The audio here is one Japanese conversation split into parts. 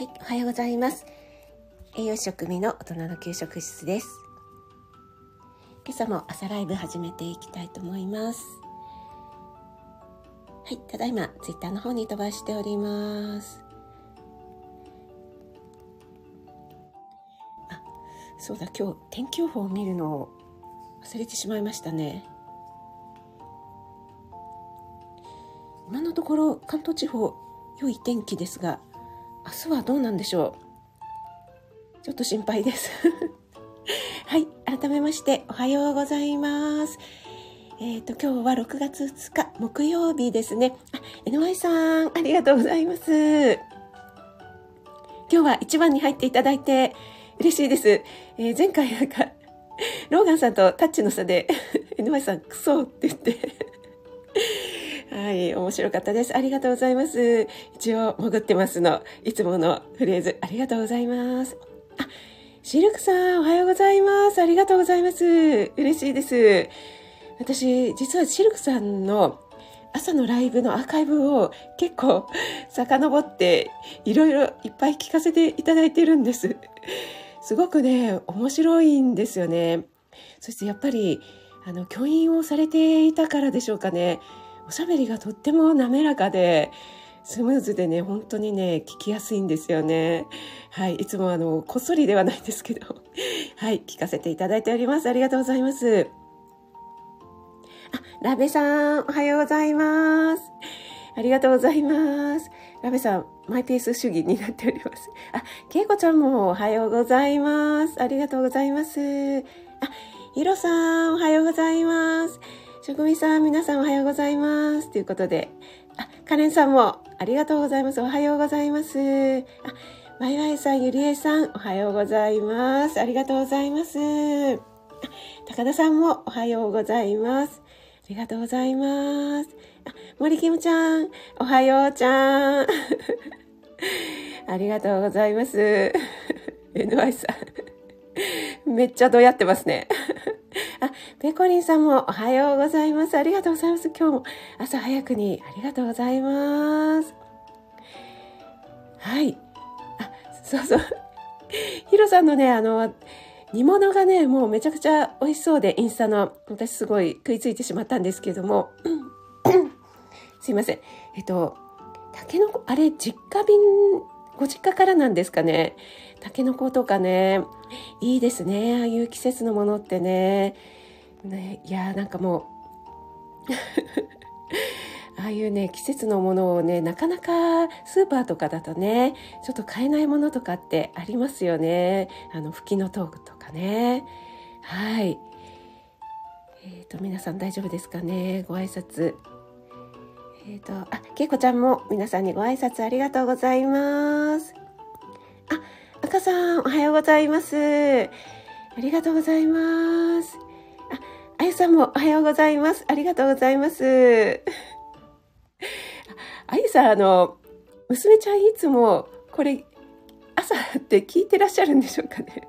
はい、おはようございます。栄養士食味の大人の給食室です。今朝も朝ライブ始めていきたいと思います。はい、ただいまツイッターの方に飛ばしております。あ、そうだ、今日天気予報を見るのを忘れてしまいましたね。今のところ関東地方良い天気ですが明日はどうなんでしょう。ちょっと心配です。はい改めましておはようございます。えっ、ー、と今日は6月2日木曜日ですね。あ NY さんありがとうございます。今日は一番に入っていただいて嬉しいです、えー、前回なんかローガンさんとタッチの差で NY さんクソって言って。はい、面白かったです。ありがとうございます。一応、潜ってますの、いつものフレーズ、ありがとうございます。あ、シルクさん、おはようございます。ありがとうございます。嬉しいです。私、実はシルクさんの朝のライブのアーカイブを結構遡っていろいろいっぱい聞かせていただいてるんです。すごくね、面白いんですよね。そしてやっぱり、あの、教員をされていたからでしょうかね。おしゃべりがとっても滑らかで、スムーズでね、本当にね、聞きやすいんですよね。はい。いつもあの、こっそりではないんですけど、はい。聞かせていただいております。ありがとうございます。あ、ラベさん、おはようございます。ありがとうございます。ラベさん、マイペース主義になっております。あ、ケイコちゃんもおはようございます。ありがとうございます。あ、ヒロさん、おはようございます。職味さん、皆さんおはようございます。ということで、あ、カレンさんもありがとうございます。おはようございます。あ、ワイワイさん、ゆりえさん、おはようございます。ありがとうございます。高田さんもおはようございます。ありがとうございます。あ、森キムちゃん、おはようちゃん。ありがとうございます。NY さん。めっちゃどうやってますね。あ、ペコリンさんもおはようございます。ありがとうございます。今日も朝早くにありがとうございます。はい。あ、そうそう。ヒロさんのね、あの、煮物がね、もうめちゃくちゃ美味しそうで、インスタの、私すごい食いついてしまったんですけども、すいません。えっと、たけのこ、あれ、実家便、ご実家からなんですかね。たけのことかね、いいですね。ああいう季節のものってね。ねいやなんかもう ああいうね、季節のものをね、なかなかスーパーとかだとね、ちょっと買えないものとかってありますよね。あの、吹きのトークとかね。はい。えっ、ー、と、皆さん大丈夫ですかね？ご挨拶。えっ、ー、と、あ、けいこちゃんも皆さんにご挨拶ありがとうございます。赤さん、おはようございます。ありがとうございます。あ、あゆさんもおはようございます。ありがとうございます。あゆさん、あの、娘ちゃんいつもこれ朝って聞いてらっしゃるんでしょうかね。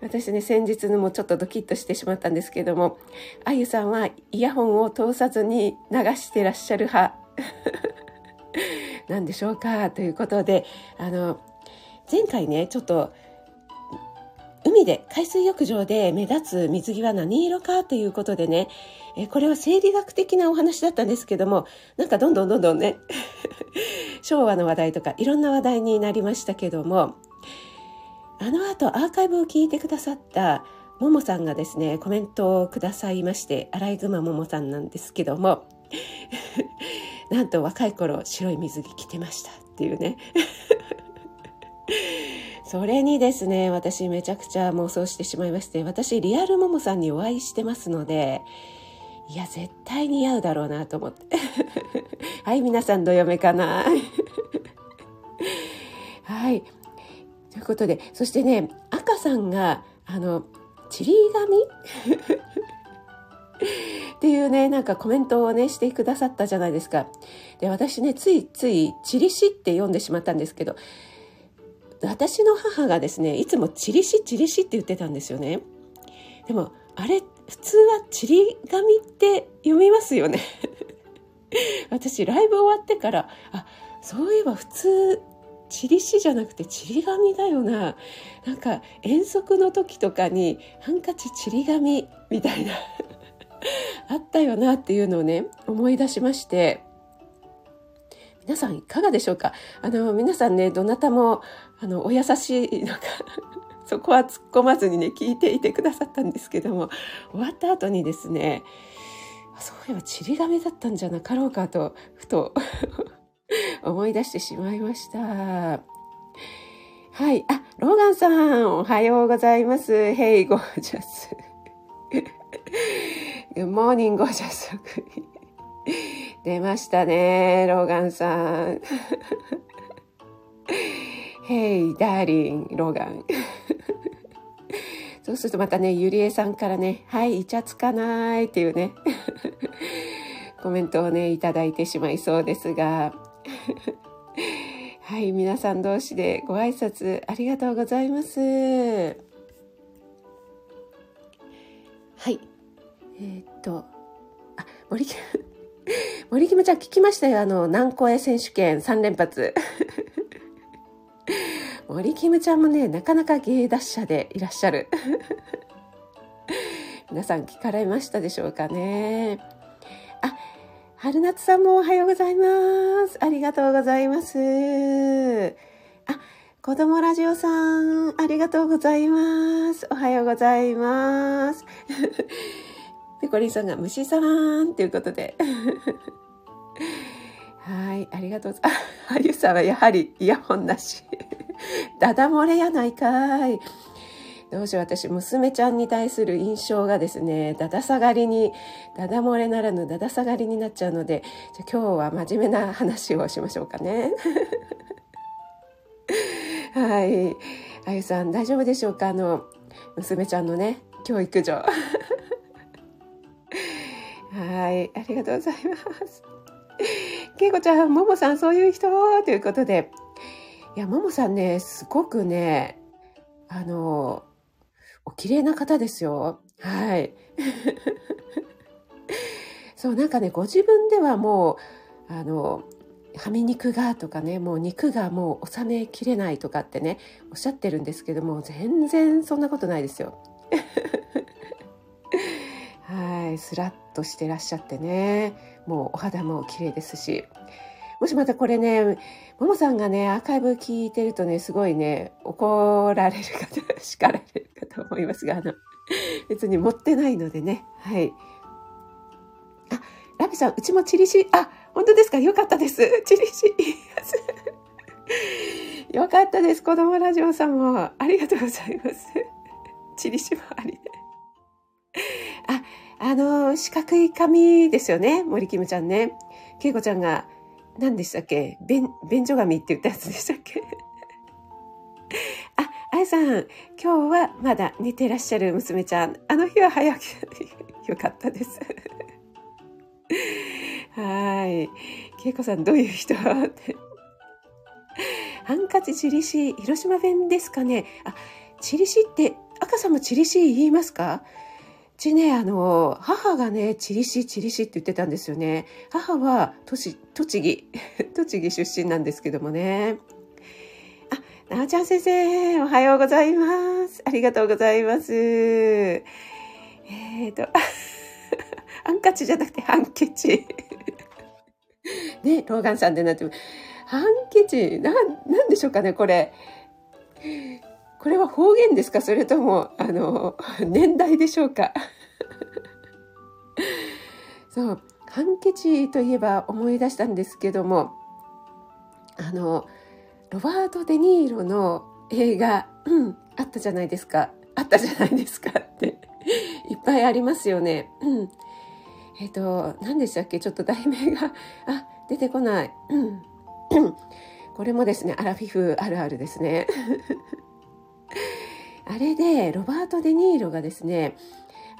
私ね、先日のもちょっとドキッとしてしまったんですけども、あゆさんはイヤホンを通さずに流してらっしゃる派。なんでしょうかということで、あの、前回ね、ちょっと、海で、海水浴場で目立つ水着は何色かということでね、えこれは生理学的なお話だったんですけども、なんかどんどんどんどんね、昭和の話題とかいろんな話題になりましたけども、あの後アーカイブを聞いてくださったももさんがですね、コメントをくださいまして、アライグマももさんなんですけども、なんと若い頃白い水着着てましたっていうね。それにですね、私めちゃくちゃ妄想してしまいまして、私リアルももさんにお会いしてますので、いや、絶対似合うだろうなと思って。はい、皆さんどよめかな。はい。ということで、そしてね、赤さんが、あの、ちり紙っていうね、なんかコメントをね、してくださったじゃないですか。で、私ね、ついつい、ちりしって読んでしまったんですけど、私の母がですねいつもチリシチリシって言ってたんですよね。でもあれ普通はチリ紙って読みますよね。私ライブ終わってからあそういえば普通チリシじゃなくてチリ紙だよな。なんか遠足の時とかにハンカチチリ紙みたいな あったよなっていうのをね、思い出しまして、皆さんいかがでしょうか？あの、皆さんね、どなたも、あの、お優しいのか そこは突っ込まずにね、聞いていてくださったんですけども、終わった後にですね、そういえばちり紙だったんじゃなかろうかと、ふと 思い出してしまいました。はい。あ、ローガンさん、おはようございます。Hey, gorgeous. Good morning, gorgeous. 出ましたね、ローガンさん。Hey, darling, ローガン。そうするとまたね、ゆりえさんからね、はい、イチャつかないっていうね、コメントをね、いただいてしまいそうですが、はい、皆さん同士でご挨拶ありがとうございます。はい。えー、っと、あ、森木、森木ちゃん聞きましたよ。あの、南高へ選手権3連発。森キムちゃんもね、なかなか芸達者でいらっしゃる。皆さん聞かれましたでしょうかね。あ、春夏さんもおはようございます。ありがとうございます。あ、子供ラジオさん、ありがとうございます。おはようございます。ペコリンさんが虫さんということで。はい、ありがとうございます。あ、ゆさんはやはりイヤホンなし。ダダ漏れやないかい。どうしよう、私、娘ちゃんに対する印象がですね、だだ下がりに、だだ漏れならぬだだ下がりになっちゃうので、じゃ今日は真面目な話をしましょうかね。はい。あゆさん、大丈夫でしょうか？あの、娘ちゃんのね、教育上。はい、ありがとうございます。けいこちゃん、ももさん、そういう人？ということで、いや、ももさんね、すごくね、あの、お綺麗な方ですよ。はい。そう、なんかね、ご自分ではもう、あの、はみ肉がとかね、もう肉がもう収めきれないとかってね、おっしゃってるんですけども、全然そんなことないですよ。はい、スラッとしてらっしゃってね、もうお肌も綺麗ですし、もしまたこれね、ももさんがね、アーカイブ聞いてるとね、すごいね、怒られる方、叱られるかと思いますが、あの、別に持ってないのでね、はい。あ、ラビさん、うちもチリシ、あ、本当ですか？よかったです。チリシ。よかったです。子供ラジオさんも。ありがとうございます。チリシもあり。あ、あの、四角い髪ですよね。森キムちゃんね。けいこちゃんが何でしたっけ？便、便所紙って言ったやつでしたっけ？あ、あやさん、今日はまだ寝てらっしゃる娘ちゃん。あの日は早く、よかったです。はい。けいこさん、どういう人？ハンカチチリシー、広島弁ですかねあ、チリシーって、赤さんもチリシー言いますか？ちね、あの、母がね、チリシ、チリシって言ってたんですよね。母は、栃木、栃木出身なんですけどもね。あ、なおちゃん先生、おはようございます。ありがとうございます。えっ、ー、と、ハンカチじゃなくてハンケチ。ね、ローガンさんでなって、ハンケチ、な、なんでしょうかね、これ。これは方言ですか？それとも、あの、年代でしょうか？そう、ハンケチといえば思い出したんですけども、あの、ロバート・デ・ニーロの映画、うん、あったじゃないですか。あったじゃないですかって。いっぱいありますよね。うん。えっ、ー、と、何でしたっけ？ちょっと題名が、あ、出てこない。うん。これもですね、アラフィフあるあるですね。あれでロバート・デ・ニーロがですね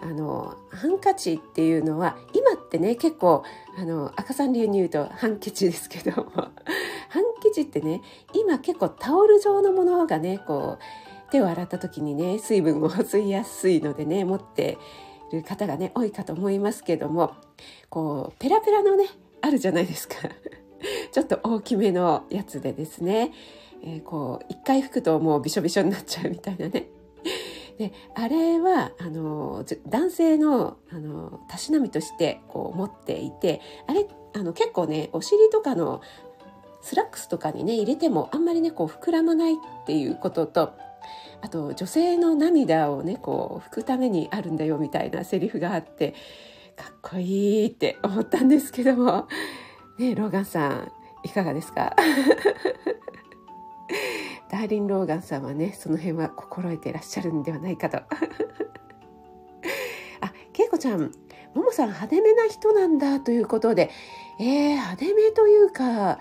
あのハンカチっていうのは今ってね結構あの赤さん流に言うとハンケチですけども ハンケチってね今結構タオル状のものがねこう手を洗った時にね水分を吸いやすいのでね持ってる方がね多いかと思いますけどもこうペラペラのねあるじゃないですか ちょっと大きめのやつでですねえー、こう、一回拭くともうびしょびしょになっちゃうみたいなね。で、あれは、あの、男性の、あの、たしなみとしてこう持っていて、あれ、あの、結構ね、お尻とかのスラックスとかにね、入れてもあんまりね、こう膨らまないっていうことと、あと女性の涙をねこう拭くためにあるんだよみたいなセリフがあってかっこいいって思ったんですけども。ねローガンさんいかがですか？ダーリン・ローガンさんはねその辺は心得てらっしゃるんではないかと。あ恵子ちゃんももさん派手めな人なんだということで。えー、派手めというか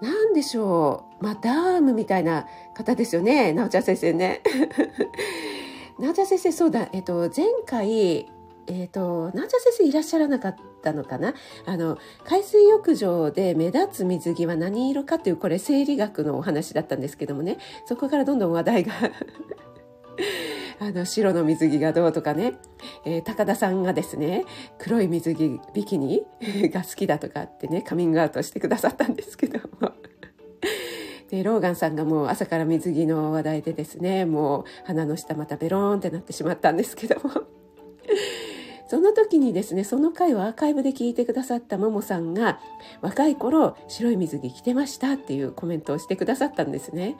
何でしょう。マダームみたいな方ですよね、なおちゃん先生ね。なおちゃん先生、そうだ、えっと、前回、えっと、なおちゃん先生いらっしゃらなかったのかな？あの、海水浴場で目立つ水着は何色かっていう、これ生理学のお話だったんですけどもね、そこからどんどん話題が あの、白の水着がどうとかね、えー、高田さんがですね、黒い水着ビキニ が好きだとかってね、カミングアウトしてくださったんですけども。で、ローガンさんがもう朝から水着の話題でですね、もう鼻の下またベローンってなってしまったんですけども。その時にですね、その回をアーカイブで聞いてくださったももさんが、若い頃白い水着着てましたっていうコメントをしてくださったんですね。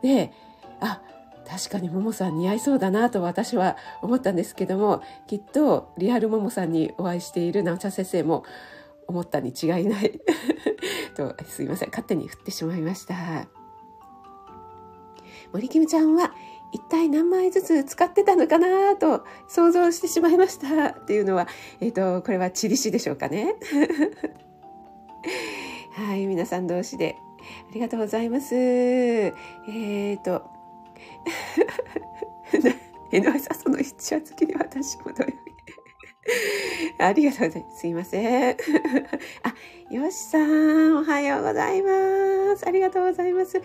で、あ、確かにももさん似合いそうだなと私は思ったんですけどもきっとリアルももさんにお会いしている直ちゃん先生も思ったに違いない とすいません勝手に振ってしまいました森キムちゃんは一体何枚ずつ使ってたのかなと想像してしまいましたっていうのは、えっ、ー、と、これはチリシでしょうかね。はい、皆さん同士でありがとうございます。えっ、ー、と、江上さん、その一夜月に私も土曜日。ありがとうございます。すいません。あ、よしさん、おはようございます。ありがとうございます。え、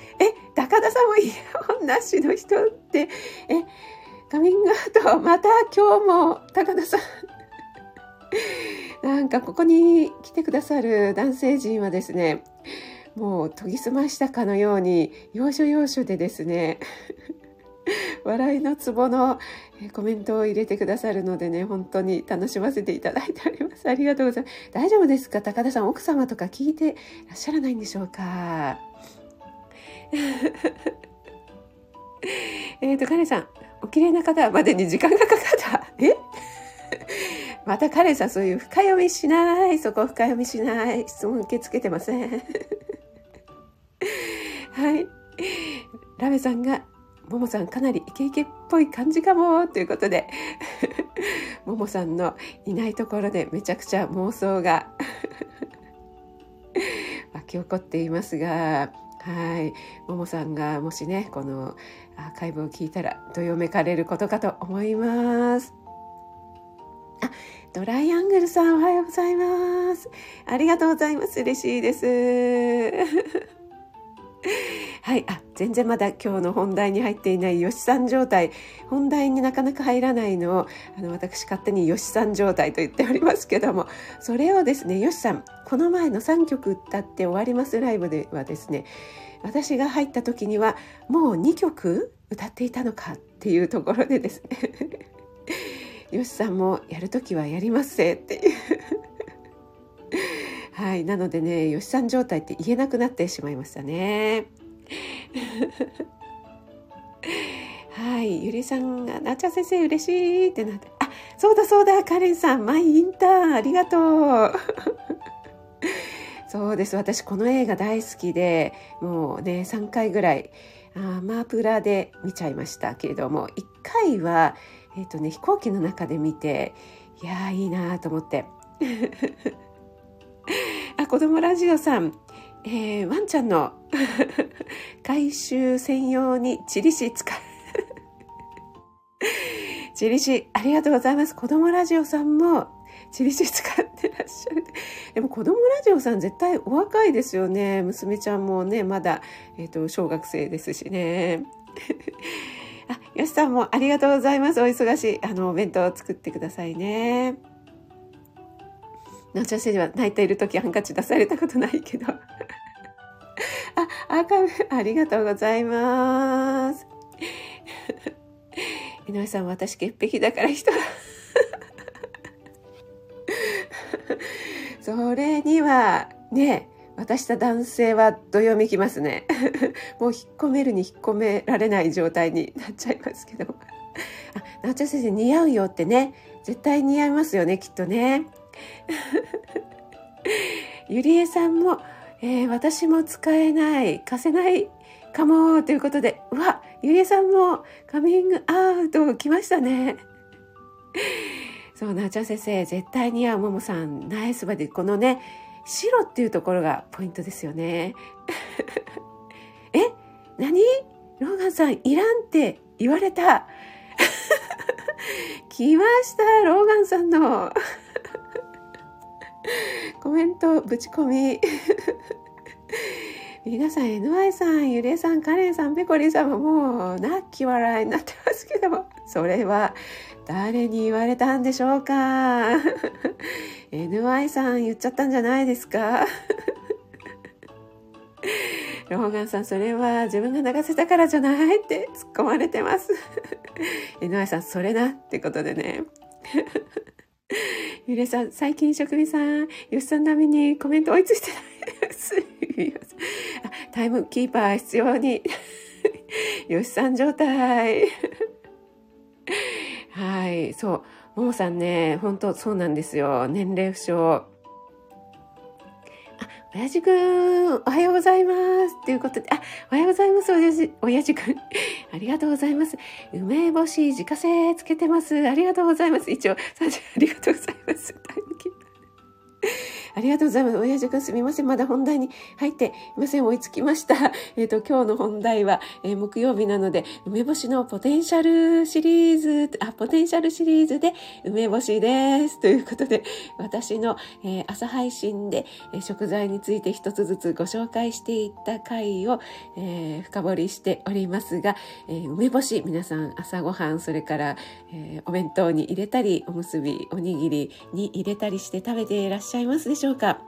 高田さんもイヤホンなしの人って、え、カミングアウト、また今日も高田さん。なんかここに来てくださる男性陣はですね、もう研ぎ澄ましたかのように、要所要所でですね、笑いのツボのコメントを入れてくださるのでね、本当に楽しませていただいております。ありがとうございます。大丈夫ですか？高田さん、奥様とか聞いてらっしゃらないんでしょうか？えっと、カレさん、お綺麗な方までに時間がかかった。え？またカレさん、そういう深読みしない。そこ深読みしない。質問受け付けてません。はい。ラメさんがももさんかなりイケイケっぽい感じかもということで。ももさんのいないところでめちゃくちゃ妄想が。湧き起こっていますが。はい。ももさんがもしねこのアーカイブを聞いたらどよめかれることかと思います。あドライアングルさんおはようございます。ありがとうございます。嬉しいです。はい。あ、全然まだ今日の本題に入っていない吉さん状態。本題になかなか入らないのを、あの、私勝手に吉さん状態と言っておりますけども、それをですね、吉さん、この前の3曲歌って終わりますライブではですね、私が入った時には、もう2曲歌っていたのかっていうところでですね、吉さんもやるときはやりますせっていうはい、なのでね、吉さん状態って言えなくなってしまいましたね。はい、ゆりさんが、なっちゃん先生嬉しいってなって、あ、そうだそうだ、カレンさん、マイインターン、ありがとう。そうです、私この映画大好きで、もうね、3回ぐらい、あマープラで見ちゃいましたけれども、1回は、えっ、ー、とね、飛行機の中で見て、いやいいなと思って。あ、子供ラジオさん、えー、ワンちゃんの回収専用にチリシ使うチリシ、ありがとうございます。子供ラジオさんも、チリシ使ってらっしゃる。でも子供ラジオさん絶対お若いですよね。娘ちゃんもね、まだ、えっ、ー、と、小学生ですしね。あ、よしさんもありがとうございます。お忙しい。あの、お弁当を作ってくださいね。夏先生は泣いている時ハンカチ出されたことないけど。あ、アーカイブ、ありがとうございます。井上さん、私潔癖だから人が それには、ね、渡した男性はどよめきますね。もう引っ込めるに引っ込められない状態になっちゃいますけど。あ、なおちゃん先生似合うよってね。絶対似合いますよね、きっとね。ゆりえさんも、えー、私も使えない、貸せないかもということで、うわ、ゆりえさんもカミングアウト来ましたね。そう、なおちゃん先生、絶対似合うももさん、ナイスバディ。このね、白っていうところがポイントですよね。え何？ローガンさん、いらんって言われた。来ました、ローガンさんの。コメントぶち込み。皆さん、NY さん、ゆれさん、カレンさん、ペコリさんももう、泣き笑いになってますけども、それは誰に言われたんでしょうか ?NY さん言っちゃったんじゃないですかローガンさん、それは自分が流せたからじゃないって突っ込まれてます。NY さん、それなってことでね。ゆれさん、最近職人さん、よしさん並みにコメント追いついてないです。タイムキーパー必要に。よしさん状態。はい、そう。ももさんね、本当そうなんですよ。年齢不詳。親父くん、おはようございます。ということで、あ、おはようございます、親父、親父くん。ありがとうございます。梅干し自家製つけてます。ありがとうございます。一応、30ありがとうございます。ありがとうございます。親父くんすみません。まだ本題に入っていません。追いつきました。えっ、ー、と、今日の本題は、えー、木曜日なので、梅干しのポテンシャルシリーズ、あ、ポテンシャルシリーズで梅干しです。ということで、私の、えー、朝配信で、え食材について一つずつご紹介していった回を、え深掘りしておりますが、え梅干し、皆さん朝ごはん、それから、えお弁当に入れたり、おむすび、おにぎりに入れたりして食べていらっしゃいますでしょうか？しょうか？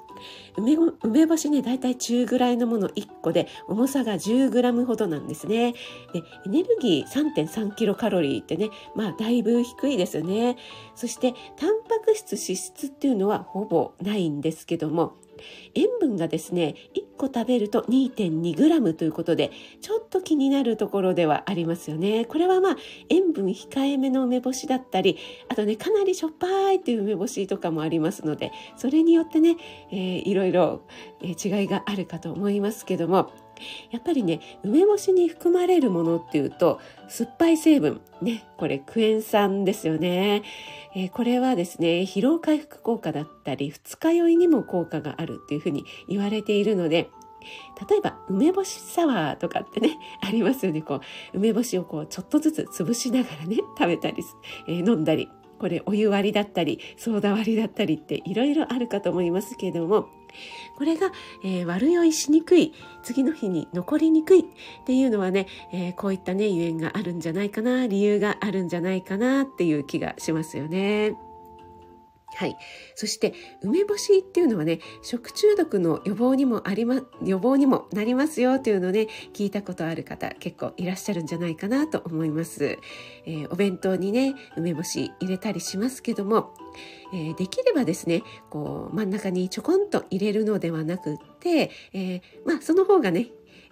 梅梅干しね、だいたい中ぐらいのもの1個で、重さが 10g ほどなんですね。で、エネルギー3.3キロカロリーってね、まあ、だいぶ低いですよね。そして、タンパク質、脂質っていうのはほぼないんですけども、塩分がですね1個食べると 2.2g ということでちょっと気になるところではありますよね。これはまあ塩分控えめの梅干しだったりあとねかなりしょっぱいっていう梅干しとかもありますのでそれによってね、えー、いろいろ違いがあるかと思いますけどもやっぱりね梅干しに含まれるものっていうと酸っぱい成分ねこれクエン酸ですよね、えー、これはですね疲労回復効果だったり二日酔いにも効果があるっていうふうに言われているので例えば梅干しサワーとかってね ありますよね。こう梅干しをこうちょっとずつ潰しながらね食べたり、えー、飲んだりこれお湯割りだったりソーダ割りだったりっていろいろあるかと思いますけれどもこれが、えー、悪酔いしにくい次の日に残りにくいっていうのはね、えー、こういったねゆえんがあるんじゃないかな理由があるんじゃないかなっていう気がしますよね。はい。そして、梅干しっていうのはね、食中毒の予防にもありま、予防にもなりますよっていうのをね、聞いたことある方結構いらっしゃるんじゃないかなと思います。えー、お弁当にね、梅干し入れたりしますけども、えー、できればですね、こう、真ん中にちょこんと入れるのではなくて、えー、まあ、その方がね、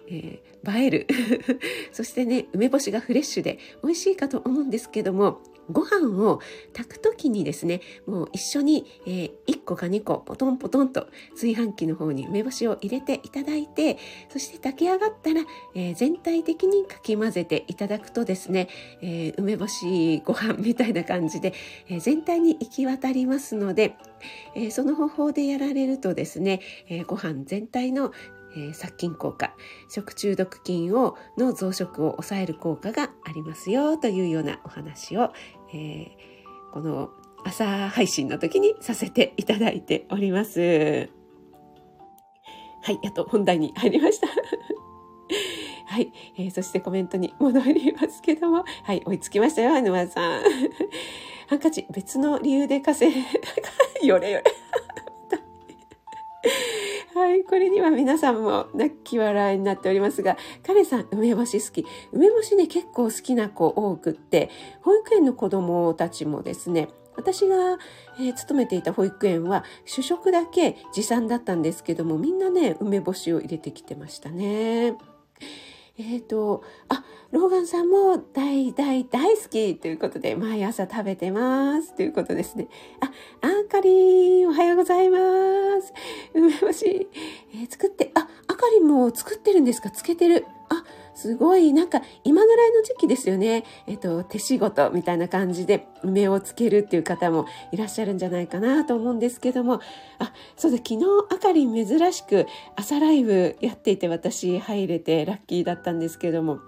えー、映える そしてね梅干しがフレッシュで美味しいかと思うんですけどもご飯を炊く時にですねもう一緒に、えー、1個か2個ポトンポトンと炊飯器の方に梅干しを入れていただいてそして炊き上がったら、えー、全体的にかき混ぜていただくとですね、えー、梅干しご飯みたいな感じで、え全体に行き渡りますので、えその方法でやられるとですね、えご飯全体のえー、殺菌効果食中毒菌をの増殖を抑える効果がありますよというようなお話を、えー、この朝配信の時にさせていただいております。はい、やっと本題に入りました。はい、えー、そしてコメントに戻りますけども、はい、追いつきましたよ、沼さん。ハンカチ、別の理由で稼い、よれよれ。これには皆さんも泣き笑いになっておりますが、彼さん梅干し好き。梅干しね、結構好きな子多くって、保育園の子供たちもですね、私が、えー、勤めていた保育園は主食だけ持参だったんですけども、みんなね、梅干しを入れてきてましたね。えっ、ー、と、あ、ローガンさんも大大大好きということで、毎朝食べてますということですね。あ、あんかりん、おはようございます。梅干し、えー、作って、あ、あかりんも作ってるんですか？つけてる。あ、すごい、なんか今ぐらいの時期ですよね。えっと、手仕事みたいな感じで梅をつけるっていう方もいらっしゃるんじゃないかなと思うんですけども、あ、そうだ、昨日あかりん珍しく朝ライブやっていて私入れてラッキーだったんですけども、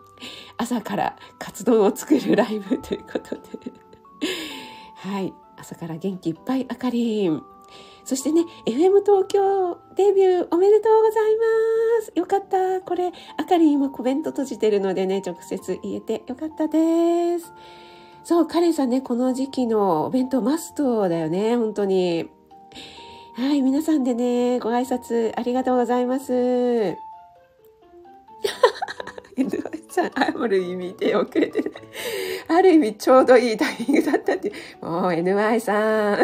朝から活動を作るライブということではい、朝から元気いっぱいあかりん。そしてね、FM 東京デビューおめでとうございます。よかった。これ、あかり今コメント閉じてるのでね、直接言えてよかったです。そう、カレンさんね、この時期のお弁当マストだよね、本当に。はい、皆さんでね、ご挨拶ありがとうございます。NY さん、ある意味で遅れてね。ある意味ちょうどいいタイミングだったってもう NY さん。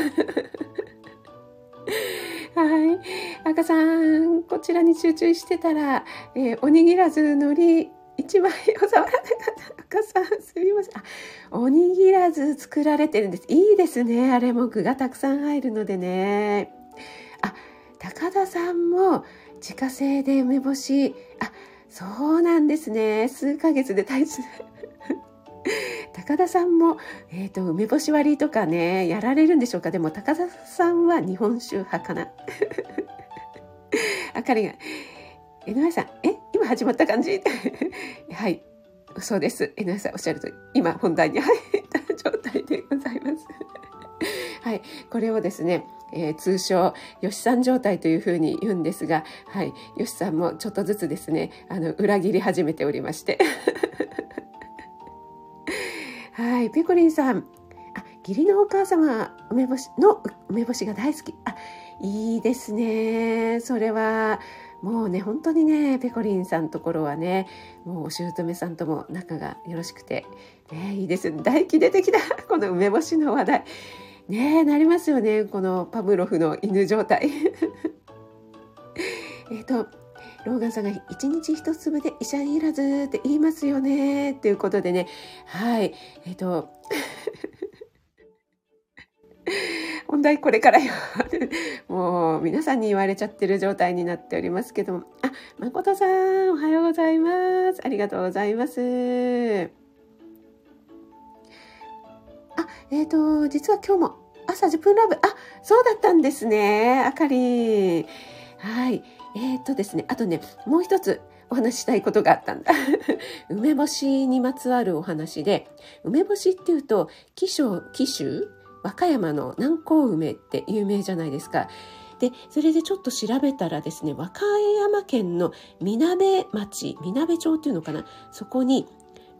はい。赤さん、こちらに集中してたら、えー、おにぎらずのり一枚を触らなかった。赤さん、すみません。あ、おにぎらず作られてるんです。いいですね。あれも具がたくさん入るのでね。あ、高田さんも自家製で梅干し。あ、そうなんですね。数ヶ月で大切。高田さんも、えっ、ー、と、梅干し割りとかね、やられるんでしょうか？でも、高田さんは日本酒派かな。あかりが、NY さん、え今始まった感じ？はい。そうです。NY さんおっしゃると今本題に入った状態でございます。はい。これをですね、えー、通称、吉さん状態というふうに言うんですが、はい。吉さんもちょっとずつですね、あの、裏切り始めておりまして。はい、ペコリンさん。あ、義理のお母様、梅干しの梅干しが大好き。あ、いいですね。それは、もうね、本当にね、ペコリンさんところはね、もうお姑さんとも仲がよろしくて、ね、いいです唾液出てきた。この梅干しの話題。ねなりますよね。このパブロフの犬状態。えっと、ローガンさんが一日一粒で医者いらずって言いますよね。ということでね。はい。えっ、ー、と、本題これからよ。もう皆さんに言われちゃってる状態になっておりますけども。あ、誠さん、おはようございます。ありがとうございます。あ、えっ、ー、と、実は今日も朝10分ラブ。あ、そうだったんですね。あかり。はい。えっ、ー、とですね、あとね、もう一つお話したいことがあったんだ。梅干しにまつわるお話で、梅干しっていうと、紀州、紀州和歌山の南高梅って有名じゃないですか。で、それでちょっと調べたらですね、和歌山県のみなべ町、みなべ町っていうのかな、そこに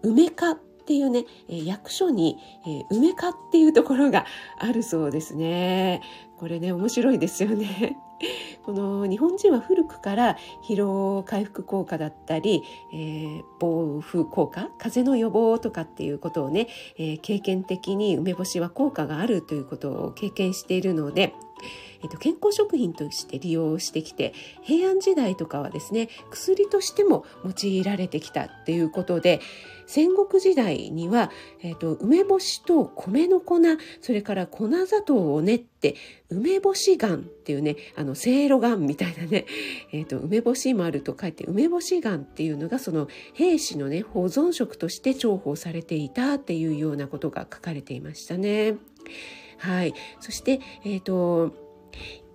梅花っていうね、え役所に、え梅花っていうところがあるそうですね。これね、面白いですよね。この日本人は古くから疲労回復効果だったり、えー、暴風効果風邪の予防とかっていうことをね、えー、経験的に梅干しは効果があるということを経験しているので、えっと、健康食品として利用してきて平安時代とかはですね薬としても用いられてきたっていうことで戦国時代には、えっと、梅干しと米の粉それから粉砂糖を練って梅干し丸っていうねあのせいろがんみたいなね、えっと、梅干し丸と書いて梅干し丸っていうのがその兵士のね保存食として重宝されていたっていうようなことが書かれていましたね。はい。そして、え、ー、と、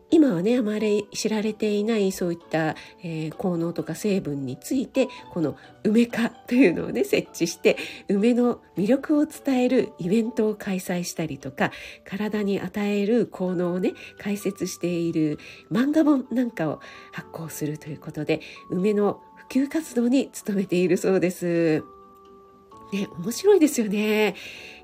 今はねあまり知られていないそういった、えー、効能とか成分についてこの梅化というのをね設置して梅の魅力を伝えるイベントを開催したりとか体に与える効能をね解説している漫画本なんかを発行するということで梅の普及活動に努めているそうです。ね、面白いですよね。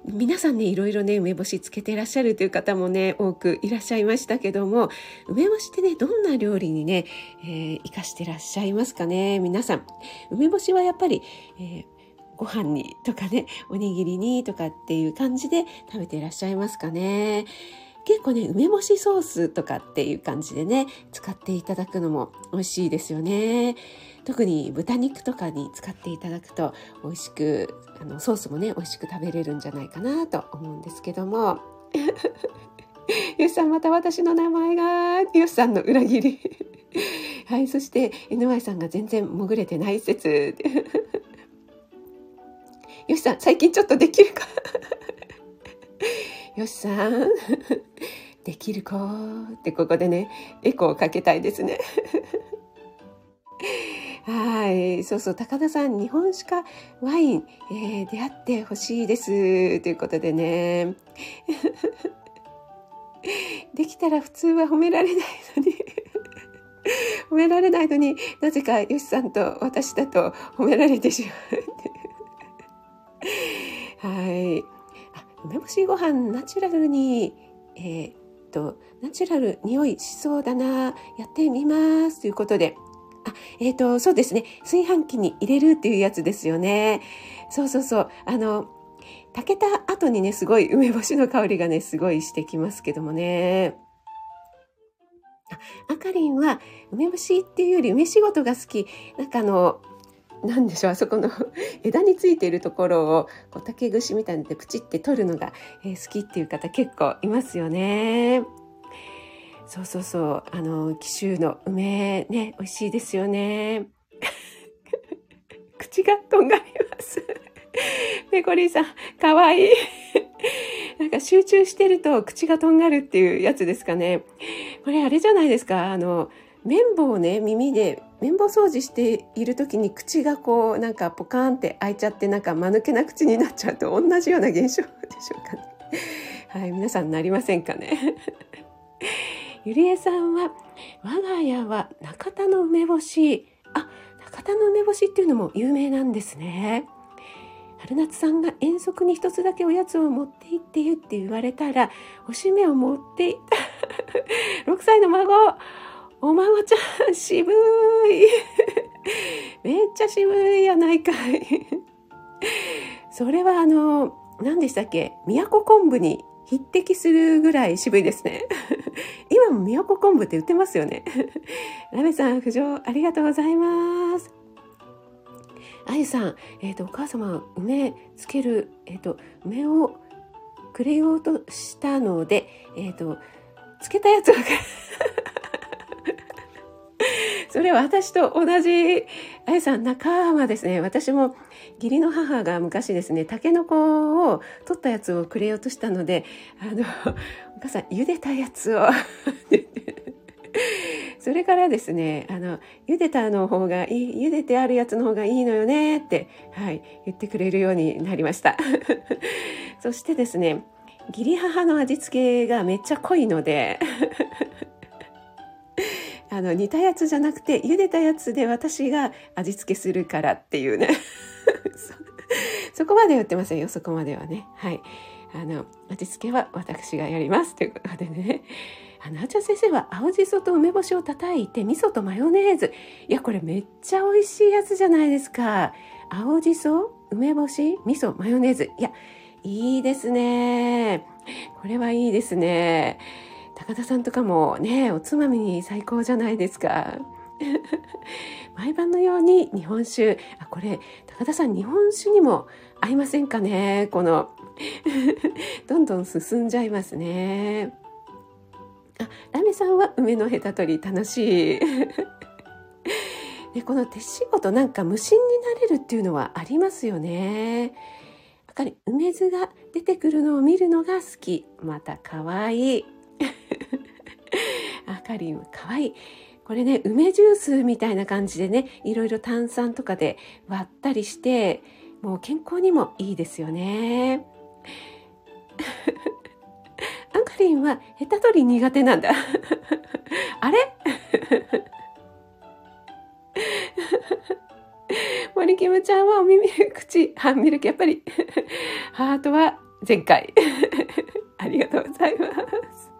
皆さんね、いろいろね、梅干しつけてらっしゃるという方もね、多くいらっしゃいましたけども、梅干しってね、どんな料理にね、えー、活かしてらっしゃいますかね、皆さん。梅干しはやっぱり、えーご飯にとかね、おにぎりにとかっていう感じで食べていらっしゃいますかね？結構ね、梅干しソースとかっていう感じでね、使っていただくのも美味しいですよね。特に豚肉とかに使っていただくと美味しく、あの、ソースもね、美味しく食べれるんじゃないかなと思うんですけども。よしさん、また私の名前が、よしさんの裏切り。はい、そして、NY さんが全然潜れてない説。よしさん、最近ちょっとできるか？よしさん、できる子ってここでね、エコーをかけたいですね。はい。そうそう、高田さん、日本酒かワイン、えー、出会ってほしいです。ということでね。できたら普通は褒められないのに褒められないのになぜかよしさんと私だと褒められてしまうはい。梅干しご飯ナチュラルに、えー、っと、ナチュラル匂いしそうだな、やってみます。ということで。あ、えー、っと、そうですね。炊飯器に入れるっていうやつですよね。そうそうそう。あの、炊けた後にね、すごい梅干しの香りがね、すごいしてきますけどもね。あかりんは梅干しっていうより梅仕事が好き。なんかあの、なんでしょうあそこの 枝についているところをこう竹串みたいのでプチって取るのが、えー、好きっていう方結構いますよね。そうそうそうあの紀州の梅ね美味しいですよね。口がとんがります。ペコリンさんかわいい。なんか集中してると口がとんがるっていうやつですかね。これあれじゃないですかあの綿棒をね耳で綿棒掃除している時に口がこうなんかポカーンって開いちゃってなんか間抜けな口になっちゃうと同じような現象でしょうかね。はい皆さんなりませんかね。ゆりえさんは我が家は中田の梅干しあ中田の梅干しっていうのも有名なんですね。春夏さんが遠足に一つだけおやつを持って行ってよって言われたらおしめを持っていった 6歳の孫お孫ちゃん、渋い。めっちゃ渋いやないかい。それはあの、何でしたっけ？宮古昆布に匹敵するぐらい渋いですね。今も宮古昆布って売ってますよね。ラメさん、浮上ありがとうございます。あゆさん、えっ、ー、と、お母様、梅つける、えっ、ー、と、梅をくれようとしたので、えっ、ー、と、つけたやつが それは私と同じ、あやさん仲間ですね。私も義理の母が昔ですね、タケノコを取ったやつをくれようとしたので、あの、お母さん、茹でたやつを それからですね、あの、茹でたの方がいい、茹でてあるやつの方がいいのよねって、はい、言ってくれるようになりました。そしてですね、義理母の味付けがめっちゃ濃いのであの煮たやつじゃなくて茹でたやつで私が味付けするからっていうね。そこまで言ってませんよそこまではね。はい。あの味付けは私がやりますということでね。あのあちゃん先生は青じそと梅干しを叩いて味噌とマヨネーズ。いやこれめっちゃ美味しいやつじゃないですか。青じそ梅干し味噌マヨネーズ。いやいいですね。これはいいですね。高田さんとかもね、おつまみに最高じゃないですか。毎晩のように日本酒。あ、これ、高田さん日本酒にも合いませんかね？この どんどん進んじゃいますね。あ、ラメさんは梅のヘタ取り楽しい。ね、この手仕事なんか無心になれるっていうのはありますよね。やっぱり梅酢が出てくるのを見るのが好き。また可愛い。あかりんかわいい。これね、梅ジュースみたいな感じでね、いろいろ炭酸とかで割ったりして、もう健康にもいいですよね。あかりんはヘタ取り苦手なんだ。あれ？森キムちゃんはお耳、口、ハンミルク、やっぱり、ハートは前回。ありがとうございます。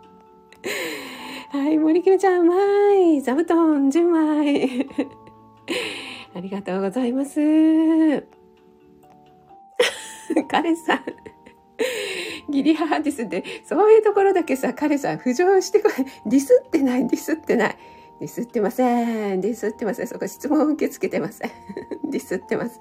はい、森キムちゃん、まい。座布団、10枚。ありがとうございます。彼さん。義理母ですって、そういうところだけさ、彼さん浮上してこい。ディスってない、ディスってない。ディスってません。ディスってません。そこ質問受け付けてません。ディスってません。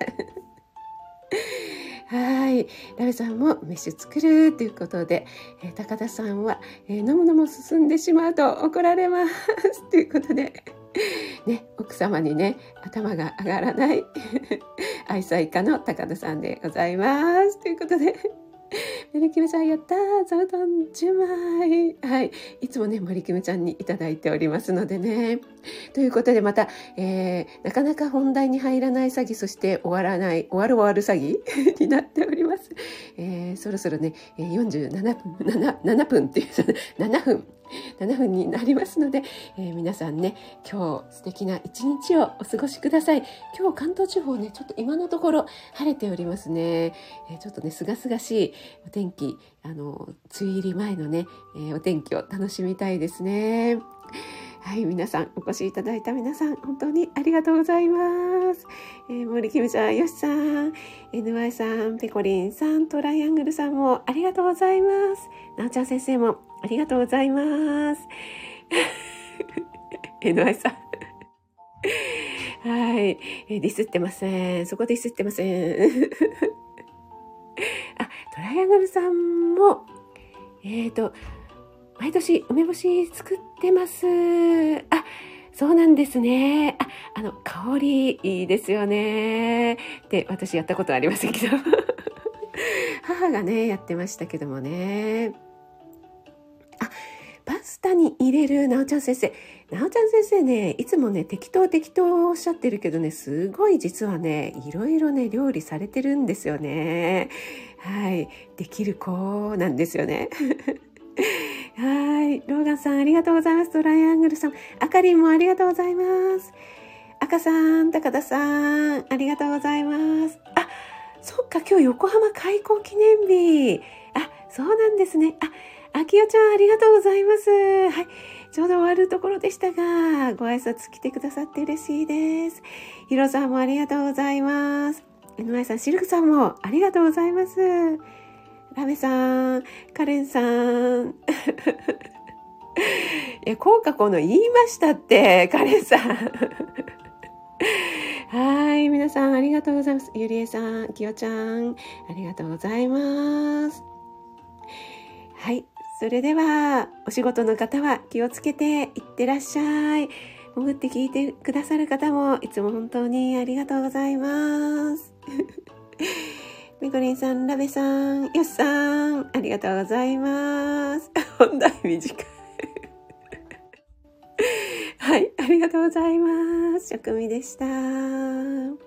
はい。ラベさんも飯作るということで、えー、高田さんは、えー、飲むのも進んでしまうと怒られます。ということで、ね、奥様にね、頭が上がらない 愛妻家の高田さんでございます。ということで、メリキムちゃんやったー座布団10枚はい。いつもね、森キムちゃんにいただいておりますのでね。ということでまた、えー、なかなか本題に入らない詐欺、そして終わらない、終わる終わる詐欺 になっております。えー、そろそろね、47分、7, 7分っていう、7分7分になりますので、えー、皆さんね今日素敵な一日をお過ごしください今日関東地方ねちょっと今のところ晴れておりますね、えー、ちょっとねすがすがしいお天気あの梅雨入り前のね、えー、お天気を楽しみたいですねはい、皆さん、お越しいただいた皆さん、本当にありがとうございます。えー、森キムちゃん、よしさん、NY さん、ペコリンさん、トライアングルさんもありがとうございます。なおちゃん先生もありがとうございます。NY さん。はい、え、ディスってません。そこディスってません。あ、トライアングルさんも、えっ、ー、と、毎年梅干し作ってます。あ、そうなんですね。あ、あの、香りいいですよね。って私やったことありませんけど。母がね、やってましたけどもね。あ、パスタに入れるなおちゃん先生。なおちゃん先生ね、いつもね、適当適当おっしゃってるけどね、すごい実はね、いろいろね、料理されてるんですよね。はい。できる子なんですよね。はい。ローガンさん、ありがとうございます。トライアングルさん。あかりんもありがとうございます。赤さん、高田さん、ありがとうございます。あ、そっか、今日横浜開港記念日。あ、そうなんですね。あ、あきよちゃん、ありがとうございます。はい。ちょうど終わるところでしたが、ご挨拶来てくださって嬉しいです。ヒロさんもありがとうございます。NY さん、シルクさんもありがとうございます。ラメさん、カレンさん。いや、効果この言いましたって、カレンさん。はい、皆さんありがとうございます。ゆりえさん、きよちゃん、ありがとうございます。はい、それでは、お仕事の方は気をつけていってらっしゃい。潜って聞いてくださる方もいつも本当にありがとうございます。みこりんさん、ラベさん、よしさん、ありがとうございます。本題短い はい、ありがとうございます。職味でした。